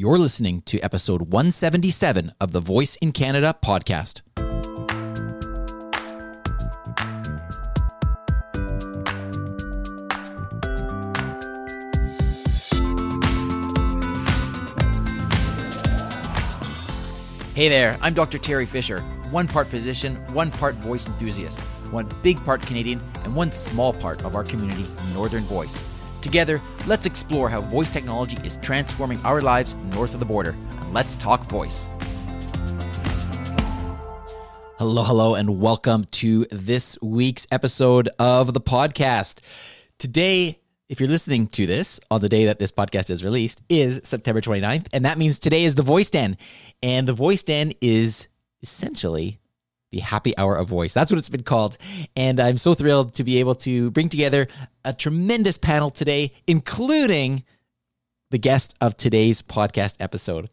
You're listening to episode 177 of the Voice in Canada podcast. Hey there, I'm Dr. Teri Fisher, one part physician, one part voice enthusiast, one big part Canadian, and one small part of our community, Northern Voice. Together, let's explore how voice technology is transforming our lives north of the border. And let's talk voice. Hello, hello, and welcome to this week's episode of the podcast. Today, if you're listening to this on the day that this podcast is released, is September 29th. And that means today is the Voice Den. And the Voice Den is essentially the happy hour of voice. That's what it's been called. And I'm so thrilled to be able to bring together a tremendous panel today, including the guest of today's podcast episode.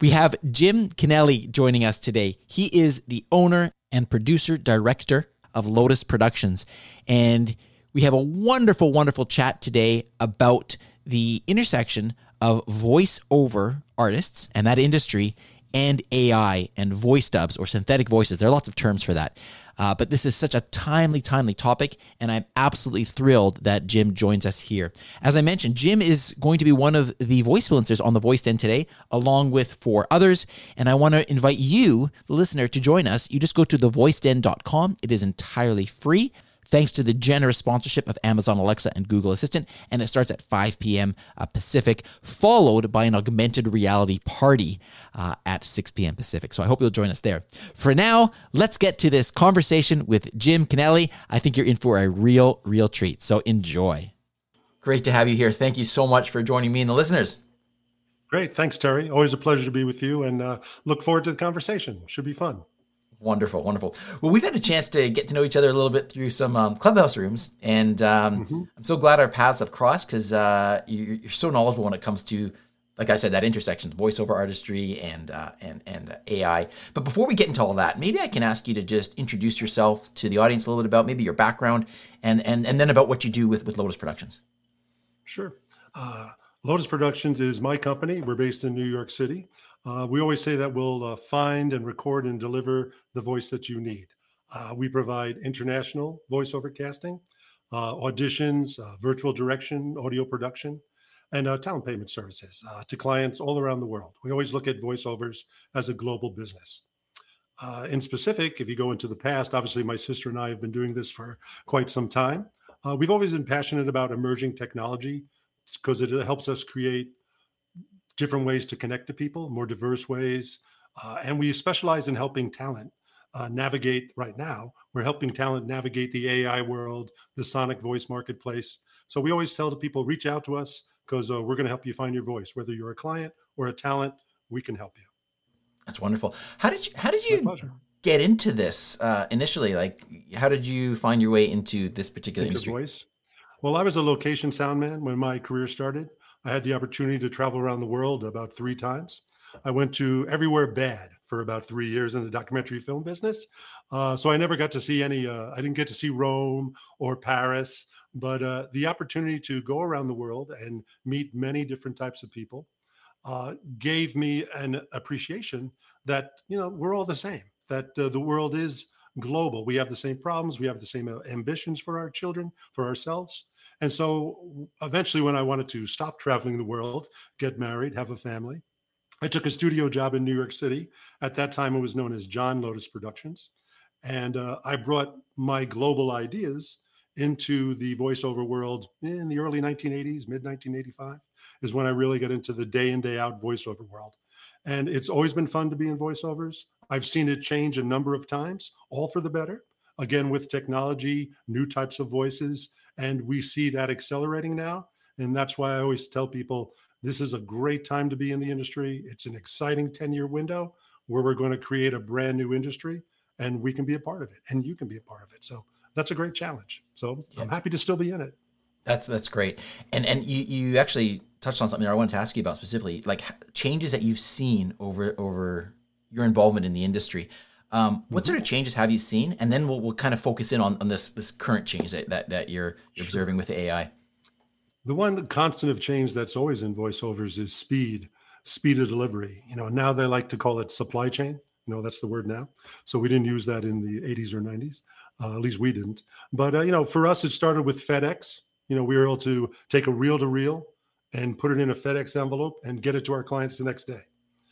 We have Jim Kennelly joining us today. He is the owner and producer director of Lotas Productions. And we have a wonderful, wonderful chat today about the intersection of voiceover artists and that industry and AI and voice dubs or synthetic voices. There are lots of terms for that. Uh, but this is such a timely, timely topic, and I'm absolutely thrilled that Jim joins us here. As I mentioned, Jim is going to be one of the voice influencers on the Voice Den today, along with four others. And I want to invite you, the listener, to join us. You just go to thevoiceden.com. It is entirely free thanks to the generous sponsorship of Amazon Alexa and Google Assistant. And it starts at 5 p.m. Uh, Pacific, followed by an augmented reality party uh, at 6 p.m. Pacific. So I hope you'll join us there. For now, let's get to this conversation with Jim Kennelly. I think you're in for a real, real treat. So enjoy. Great to have you here. Thank you so much for joining me and the listeners. Great. Thanks, Teri. Always a pleasure to be with you and uh, look forward to the conversation. Should be fun. Wonderful, wonderful. Well, we've had a chance to get to know each other a little bit through some um, clubhouse rooms, and um, mm-hmm. I'm so glad our paths have crossed because uh, you're, you're, so knowledgeable when it comes to, like I said, that intersection, voiceover artistry and uh, and and AI. But before we get into all that, maybe I can ask you to just introduce yourself to the audience a little bit about maybe your background and and and then about what you do with with Lotas Productions. Sure. Uh, Lotas Productions is my company. We're based in New York City. Uh, we always say that we'll uh, find and record and deliver the voice that you need. Uh, we provide international voiceover casting, uh, auditions, uh, virtual direction, audio production, and uh, talent payment services to clients all around the world. We always look at voiceovers as a global business. in specific, if you go into the past, obviously my sister and I have been doing this for quite some time. we've always been passionate about emerging technology because it helps us create different ways to connect to people, more diverse ways. Uh, and we specialize in helping talent uh, navigate right now. We're helping talent navigate the AI world, the sonic voice marketplace. So we always tell the people reach out to us because uh, we're going to help you find your voice. Whether you're a client or a talent, we can help you. That's wonderful. How did you, how did you get into this uh, initially? Like, how did you find your way into this particular into industry? Voice. Well, I was a location sound man when my career started. I had the opportunity to travel around the world about three times. I went to everywhere bad for about three years in the documentary film business. Uh, so I never got to see any, uh, I didn't get to see Rome or Paris, but uh, the opportunity to go around the world and meet many different types of people uh, gave me an appreciation that, you know, we're all the same, that uh, the world is global. We have the same problems, we have the same uh, ambitions for our children, for ourselves. And so eventually, when I wanted to stop traveling the world, get married, have a family, I took a studio job in New York City. At that time, it was known as John Lotas Productions. And uh, I brought my global ideas into the voiceover world in the early 1980s, mid 1985, is when I really got into the day in, day out voiceover world. And it's always been fun to be in voiceovers. I've seen it change a number of times, all for the better. Again, with technology, new types of voices, and we see that accelerating now. And that's why I always tell people this is a great time to be in the industry. It's an exciting 10 year window where we're going to create a brand new industry and we can be a part of it and you can be a part of it. So that's a great challenge. So yeah. I'm happy to still be in it. That's that's great. And and you you actually touched on something I wanted to ask you about specifically, like changes that you've seen over over your involvement in the industry. Um, what sort of changes have you seen? And then we'll, we'll kind of focus in on, on this this current change that, that, that you're, you're observing with AI. The one constant of change that's always in voiceovers is speed. speed of delivery. You know, now they like to call it supply chain. You know, that's the word now. So we didn't use that in the 80s or 90s. Uh, at least we didn't. But uh, you know, for us, it started with FedEx. You know, we were able to take a reel to reel and put it in a FedEx envelope and get it to our clients the next day.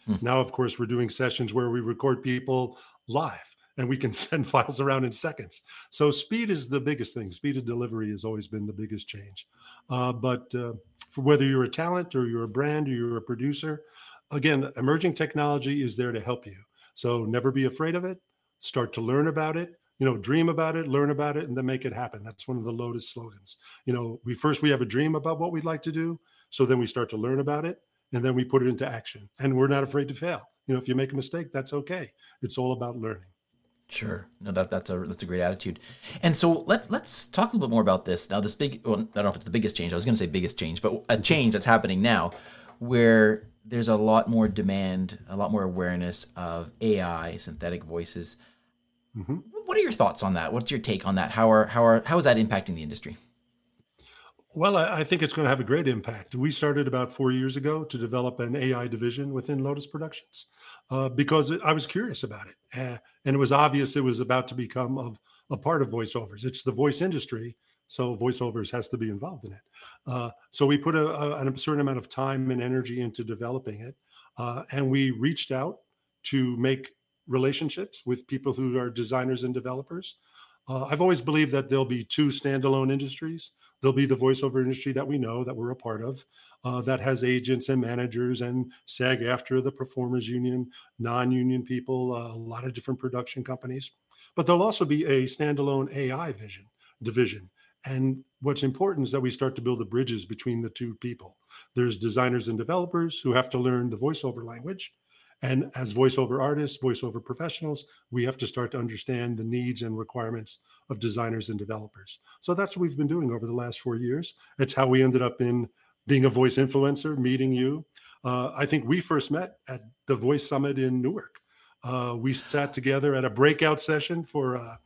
Hmm. Now, of course, we're doing sessions where we record people live and we can send files around in seconds. So speed is the biggest thing. Speed of delivery has always been the biggest change. Uh, but uh, for whether you're a talent or you're a brand or you're a producer, again, emerging technology is there to help you. So never be afraid of it. Start to learn about it. You know, dream about it, learn about it, and then make it happen. That's one of the Lotas slogans. You know, we first we have a dream about what we'd like to do, so then we start to learn about it, and then we put it into action. And we're not afraid to fail. You know, if you make a mistake, that's okay. It's all about learning. Sure. No, that that's a that's a great attitude. And so let's let's talk a little bit more about this now. This big, well, I don't know if it's the biggest change. I was going to say biggest change, but a change that's happening now, where there's a lot more demand, a lot more awareness of AI, synthetic voices. Mm-hmm. What are your thoughts on that? What's your take on that? How are how are how is that impacting the industry? Well, I think it's going to have a great impact. We started about four years ago to develop an AI division within Lotas Productions uh, because I was curious about it, uh, and it was obvious it was about to become a, a part of voiceovers. It's the voice industry, so voiceovers has to be involved in it. Uh, so we put a, a, a, certain amount of time and energy into developing it, uh, and we reached out to make relationships with people who are designers and developers. Uh, I've always believed that there'll be two standalone industries. There'll be the voiceover industry that we know that we're a part of, uh, that has agents and managers and SAG-AFTRA the performers union, non-union people, uh, a lot of different production companies. But there'll also be a standalone AI vision division. And what's important is that we start to build the bridges between the two people. There's designers and developers who have to learn the voiceover language. And as voiceover artists, voiceover professionals, we have to start to understand the needs and requirements of designers and developers. So that's what we've been doing over the last four years. It's how we ended up in being a voice influencer, meeting you. Uh, I think we first met at the Voice Summit in Newark. Uh, we sat together at a breakout session for uh,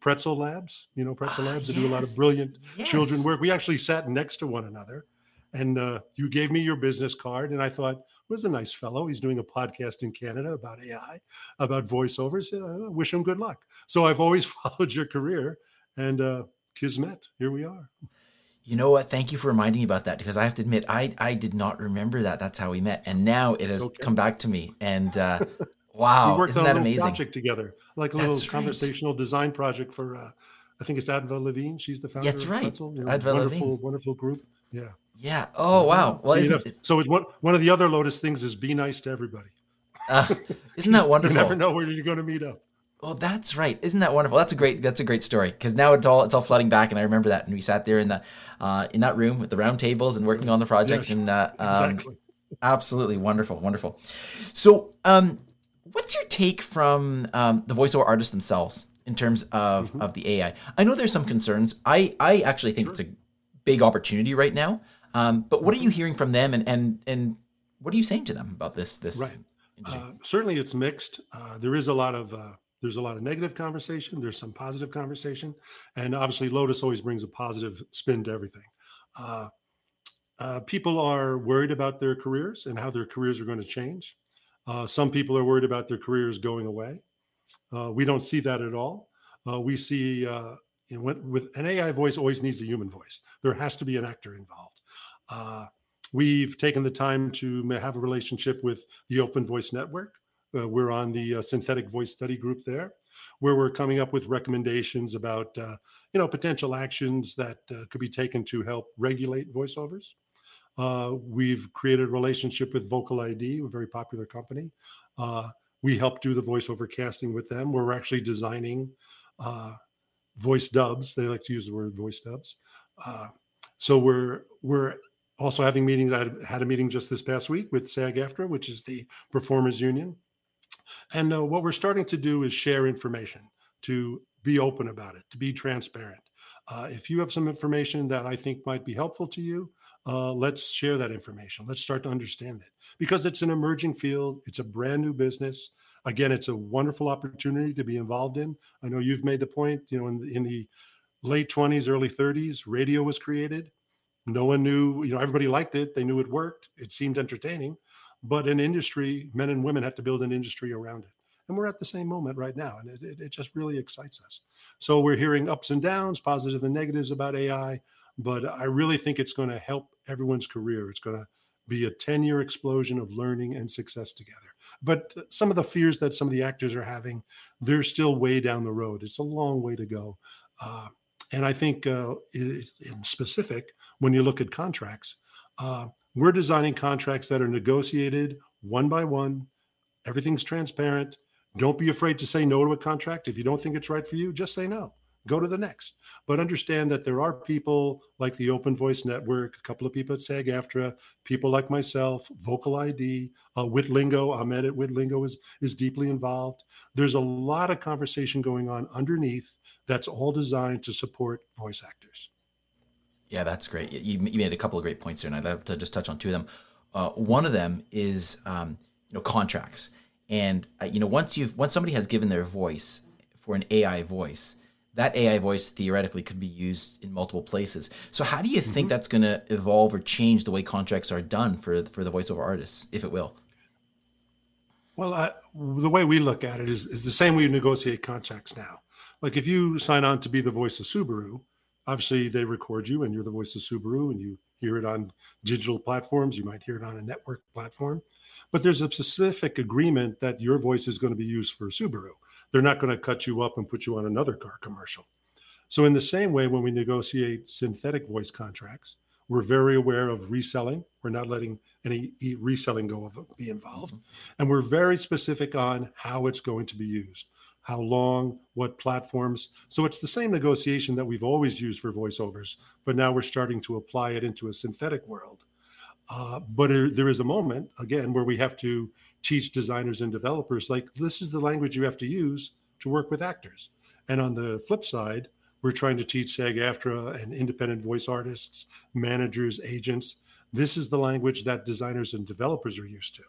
Pretzel Labs. You know, Pretzel ah, Labs yes. do a lot of brilliant yes. children work. We actually sat next to one another, and uh, you gave me your business card, and I thought, was a nice fellow. He's doing a podcast in Canada about AI, about voiceovers. Uh, wish him good luck. So I've always followed your career, and uh, Kismet, here we are. You know what? Thank you for reminding me about that because I have to admit I I did not remember that. That's how we met, and now it has okay. come back to me. And uh, wow, we worked isn't on that a amazing? Project together, like a That's little right. conversational design project for. Uh, I think it's Adva Levine. She's the founder. That's right. Pretzel, you know, Adva wonderful, Levine. wonderful group. Yeah. Yeah. Oh wow. Well, so, so it's one one of the other Lotas things is be nice to everybody. Uh, isn't that wonderful? you never know where you're going to meet up. Oh, that's right. Isn't that wonderful? That's a great. That's a great story because now it's all it's all flooding back, and I remember that. And we sat there in the uh, in that room with the round tables and working on the project, yes, and uh, um, exactly. absolutely wonderful, wonderful. So, um, what's your take from um, the voiceover artists themselves in terms of mm-hmm. of the AI? I know there's some concerns. I I actually think sure. it's a big opportunity right now. Um, but what are you hearing from them, and and and what are you saying to them about this? This right. Uh, certainly, it's mixed. Uh, there is a lot of uh, there's a lot of negative conversation. There's some positive conversation, and obviously, Lotas always brings a positive spin to everything. Uh, uh, people are worried about their careers and how their careers are going to change. Uh, some people are worried about their careers going away. we don't see that at all. we see you know, with an AI voice always needs a human voice. There has to be an actor involved. Uh, we've taken the time to have a relationship with the Open Voice Network. Uh, we're on the uh, synthetic voice study group there, where we're coming up with recommendations about uh, you know potential actions that uh, could be taken to help regulate voiceovers. Uh, we've created a relationship with VocaliD, a very popular company. we help do the voiceover casting with them. We're actually designing voice dubs. They like to use the word voice dubs. Uh, so we're we're also having meetings. I had a meeting just this past week with SAG-AFTRA, which is the performers union. And uh, what we're starting to do is share information, to be open about it, to be transparent. Uh, if you have some information that I think might be helpful to you, uh, let's share that information. Let's start to understand it because it's an emerging field. It's a brand new business again, it's a wonderful opportunity to be involved in. I know you've made the point, you know, in the, in the late 20s, early 30s, radio was created. No one knew, you know, everybody liked it. They knew it worked. It seemed entertaining. but an industry, men and women had to build an industry around it. And we're at the same moment right now. And it, it, it just really excites us. So we're hearing ups and downs, positive and negatives about AI, but I really think it's going to help everyone's career. It's going to be a 10 year explosion of learning and success together. But some of the fears that some of the actors are having, they're still way down the road. It's a long way to go. Uh, and I think, uh, in specific, when you look at contracts, uh, we're designing contracts that are negotiated one by one. Everything's transparent. Don't be afraid to say no to a contract. If you don't think it's right for you, just say no go to the next. But understand that there are people like the Open Voice Network, a couple of people at SAG AFTRA, people like myself, VocaliD, uh, Witlingo, Ahmed at Witlingo is, is deeply involved. There's a lot of conversation going on underneath that's all designed to support voice actors. Yeah, that's great. You, you made a couple of great points there, and I'd love to just touch on two of them. Uh, one of them is um, you know contracts, and uh, you know once you once somebody has given their voice for an AI voice, that AI voice theoretically could be used in multiple places. So how do you think mm-hmm. that's going to evolve or change the way contracts are done for for the voiceover artists, if it will? Well, uh, the way we look at it is, is the same way you negotiate contracts now. Like if you sign on to be the voice of Subaru, obviously they record you and you're the voice of Subaru and you hear it on digital platforms. You might hear it on a network platform, but there's a specific agreement that your voice is going to be used for Subaru. They're not going to cut you up and put you on another car commercial. So, in the same way, when we negotiate synthetic voice contracts, we're very aware of reselling. We're not letting any reselling go of be involved, mm-hmm. and we're very specific on how it's going to be used, how long, what platforms. So it's the same negotiation that we've always used for voiceovers, but now we're starting to apply it into a synthetic world. Uh, but there is a moment again where we have to teach designers and developers like this is the language you have to use to work with actors. And on the flip side, we're trying to teach SAG AFTRA and independent voice artists, managers, agents. This is the language that designers and developers are used to.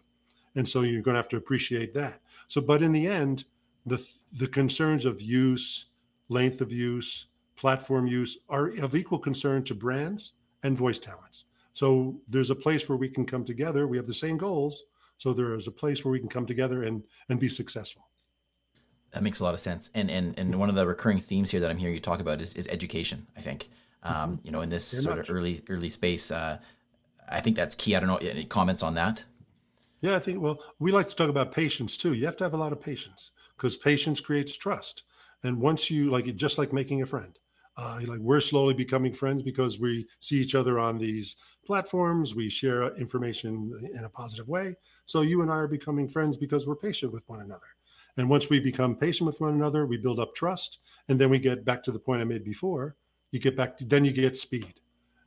And so you're going to have to appreciate that. So, but in the end, the, the concerns of use, length of use, platform use are of equal concern to brands and voice talents. So there's a place where we can come together. We have the same goals, so there is a place where we can come together and and be successful. That makes a lot of sense. And and and one of the recurring themes here that I'm hearing you talk about is, is education. I think, um, mm-hmm. you know, in this Very sort much. of early early space, uh, I think that's key. I don't know any comments on that. Yeah, I think. Well, we like to talk about patience too. You have to have a lot of patience because patience creates trust. And once you like it, just like making a friend, uh, like we're slowly becoming friends because we see each other on these platforms. We share information in a positive way. So you and I are becoming friends because we're patient with one another. And once we become patient with one another, we build up trust, and then we get back to the point I made before. You get back, to, then you get speed,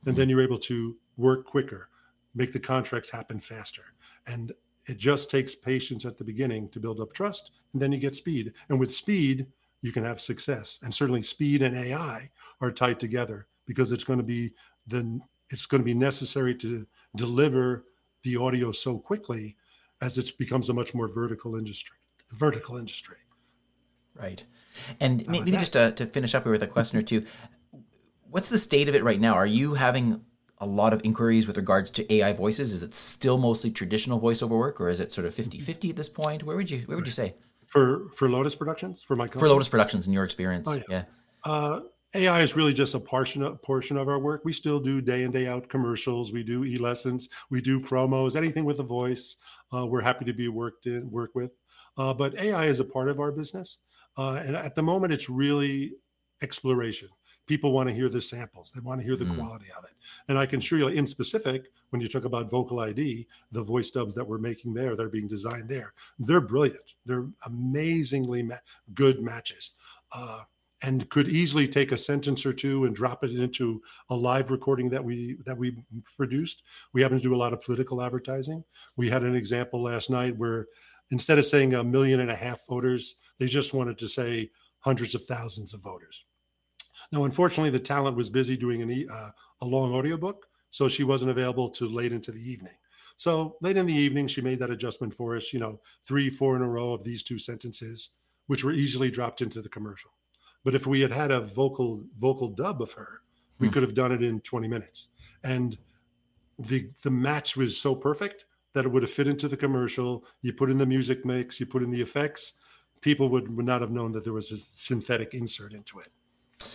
and then you're able to work quicker, make the contracts happen faster. And it just takes patience at the beginning to build up trust, and then you get speed. And with speed, you can have success. And certainly speed and AI are tied together because it's going to be the it's going to be necessary to deliver the audio so quickly as it becomes a much more vertical industry. Vertical industry. Right. And maybe just to, to finish up here with a question or two, what's the state of it right now? Are you having a lot of inquiries with regards to AI voices? Is it still mostly traditional voiceover work or is it sort of 50-50 at this point? Where would you where would you say? for for Lotas Productions for my company? for Lotas Productions in your experience. Oh, yeah. yeah. Uh, AI is really just a portion of, portion of our work. We still do day in day out commercials. We do e lessons. We do promos. Anything with a voice, uh, we're happy to be worked in work with. Uh, but AI is a part of our business, uh, and at the moment, it's really exploration people want to hear the samples. They want to hear the mm. quality of it. And i can assure you in specific when you talk about VocaliD the voice dubs that we're making there that are being designed there they're brilliant. They're amazingly ma- good matches. Uh, and could easily take a sentence or two and drop it into a live recording that we that we produced. We happen to do a lot of political advertising. We had an example last night where instead of saying a million and a half voters they just wanted to say hundreds of thousands of voters now, unfortunately, the talent was busy doing an, uh, a long audiobook, so she wasn't available to late into the evening. So late in the evening, she made that adjustment for us, you know, three, four in a row of these two sentences, which were easily dropped into the commercial. But if we had had a vocal vocal dub of her, we hmm. could have done it in 20 minutes. And the the match was so perfect that it would have fit into the commercial. You put in the music mix, you put in the effects, people would, would not have known that there was a synthetic insert into it.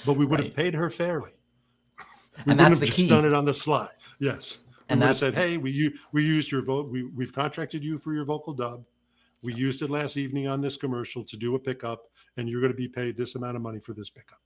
But we would right. have paid her fairly. We and that's the key. Done it on the slide. Yes. We and would have said, "Hey, we we used your vote. We we've contracted you for your vocal dub. We used it last evening on this commercial to do a pickup, and you're going to be paid this amount of money for this pickup."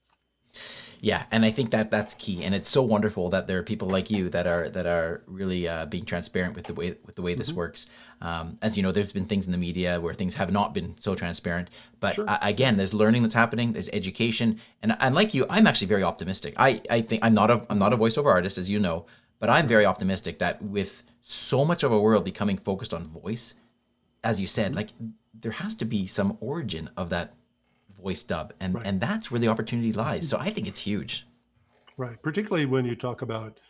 Yeah, and I think that that's key, and it's so wonderful that there are people like you that are that are really uh, being transparent with the way with the way this mm-hmm. works. Um, as you know, there's been things in the media where things have not been so transparent, but sure. uh, again, there's learning that's happening, there's education, and and like you, I'm actually very optimistic. I I think I'm not a I'm not a voiceover artist, as you know, but I'm very optimistic that with so much of a world becoming focused on voice, as you said, mm-hmm. like there has to be some origin of that voice dub, and right. and that's where the opportunity lies. So I think it's huge. Right, particularly when you talk about,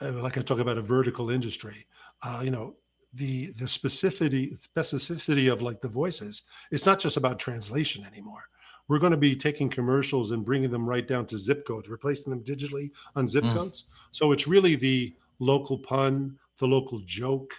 uh, like I talk about a vertical industry. Uh, you know, the the specificity specificity of like the voices. It's not just about translation anymore. We're going to be taking commercials and bringing them right down to zip codes, replacing them digitally on zip mm. codes. So it's really the local pun, the local joke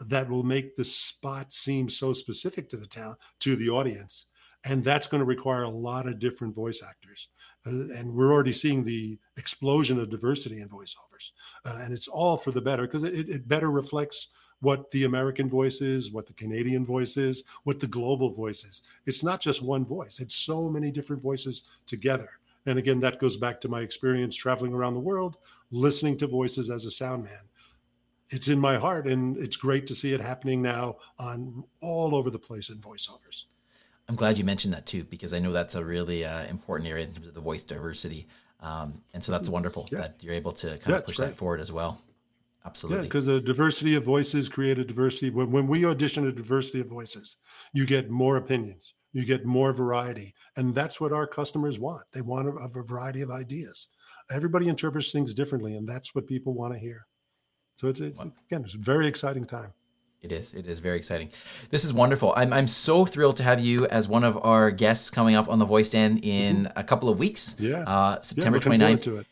that will make the spot seem so specific to the town to the audience and that's going to require a lot of different voice actors. Uh, and we're already seeing the explosion of diversity in voiceovers. Uh, and it's all for the better because it, it, better reflects what the american voice is what the canadian voice is what the global voice is. It's not just one voice it's so many different voices together. And again that goes back to my experience traveling around the world listening to voices as a sound man. It's in my heart and it's great to see it happening now on all over the place in voiceovers I'm glad you mentioned that too, because I know that's a really uh, important area in terms of the voice diversity. Um, and so that's wonderful yeah. that you're able to kind yeah, of push that forward as well. Absolutely. Yeah, because the diversity of voices create a diversity. When, when we audition a diversity of voices, you get more opinions, you get more variety. And that's what our customers want. They want a, a variety of ideas. Everybody interprets things differently, and that's what people want to hear. So it's, it's again, it's a very exciting time. It is. It is very exciting. This is wonderful. I'm, I'm so thrilled to have you as one of our guests coming up on the Voice Den in mm-hmm. a couple of weeks. Yeah. Uh, September yeah, 29th.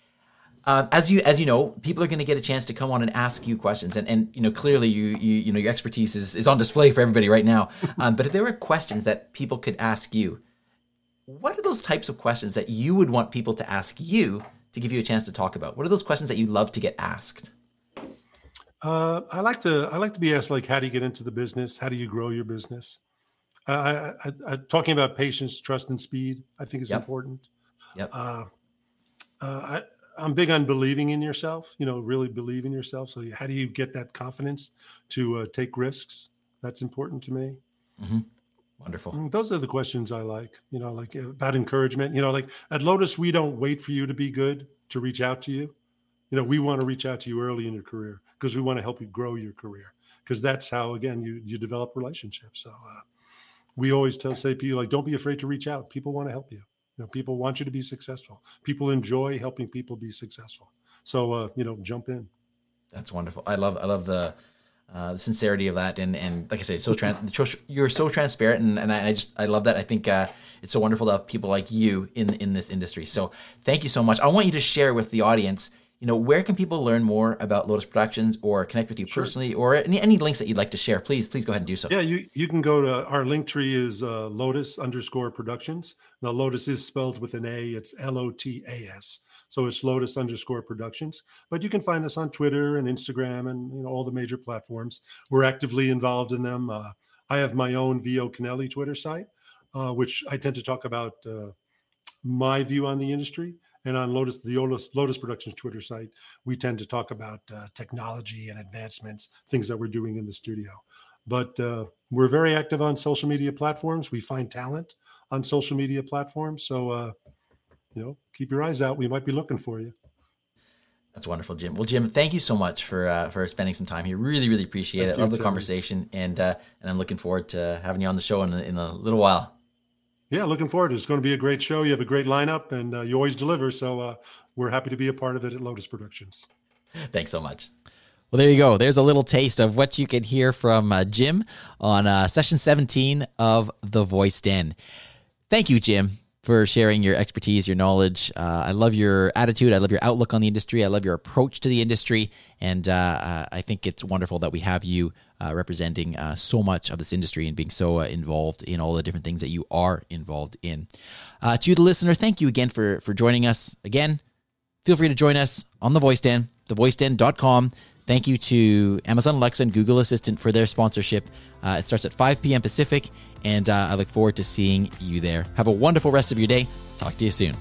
Uh, as you as you know, people are going to get a chance to come on and ask you questions, and and you know clearly you you, you know your expertise is, is on display for everybody right now. Um, but if there were questions that people could ask you, what are those types of questions that you would want people to ask you to give you a chance to talk about? What are those questions that you love to get asked? Uh, I like to I like to be asked like, how do you get into the business? How do you grow your business? I, I, I, talking about patience, trust, and speed. I think is yep. important. Yep. Uh, uh, I, I'm big on believing in yourself. You know, really believe in yourself. So, how do you get that confidence to uh, take risks? That's important to me. Mm-hmm. Wonderful. Mm, those are the questions I like. You know, like uh, about encouragement. You know, like at Lotas, we don't wait for you to be good to reach out to you. You know, we want to reach out to you early in your career because we want to help you grow your career because that's how again you you develop relationships. So uh, we always tell say people like don't be afraid to reach out. People want to help you. You know, people want you to be successful. People enjoy helping people be successful. So uh, you know, jump in. That's wonderful. I love I love the uh, the sincerity of that and and like I say, so trans you're so transparent and, and I, just I love that. I think uh, it's so wonderful to have people like you in in this industry. So thank you so much. I want you to share with the audience you know, where can people learn more about Lotas Productions or connect with you sure. personally or any, any links that you'd like to share? Please, please go ahead and do so. Yeah, you, you can go to our link tree is uh, Lotas underscore productions. Now, Lotas is spelled with an A, it's L O T A S. So it's Lotas underscore productions. But you can find us on Twitter and Instagram and you know all the major platforms. We're actively involved in them. Uh, I have my own VO Kennelly Twitter site, uh, which I tend to talk about uh, my view on the industry. And on Lotas, the Lotas, Lotas Productions Twitter site, we tend to talk about uh, technology and advancements, things that we're doing in the studio. But uh, we're very active on social media platforms. We find talent on social media platforms. So, uh, you know, keep your eyes out. We might be looking for you. That's wonderful, Jim. Well, Jim, thank you so much for uh, for spending some time here. Really, really appreciate thank it. You, Love the conversation, and uh, and I'm looking forward to having you on the show in in a little while. Yeah, looking forward. It's going to be a great show. You have a great lineup, and uh, you always deliver. So uh, we're happy to be a part of it at Lotas Productions. Thanks so much. Well, there you go. There's a little taste of what you can hear from uh, Jim on uh, session 17 of The Voice Den. Thank you, Jim, for sharing your expertise, your knowledge. Uh, I love your attitude. I love your outlook on the industry. I love your approach to the industry. And uh, I think it's wonderful that we have you uh, representing uh, so much of this industry and being so uh, involved in all the different things that you are involved in. Uh, to the listener, thank you again for for joining us. Again, feel free to join us on the Voice Den, thevoiceden.com. Thank you to Amazon Alexa and Google Assistant for their sponsorship. Uh, it starts at 5 p.m. Pacific, and uh, I look forward to seeing you there. Have a wonderful rest of your day. Talk to you soon.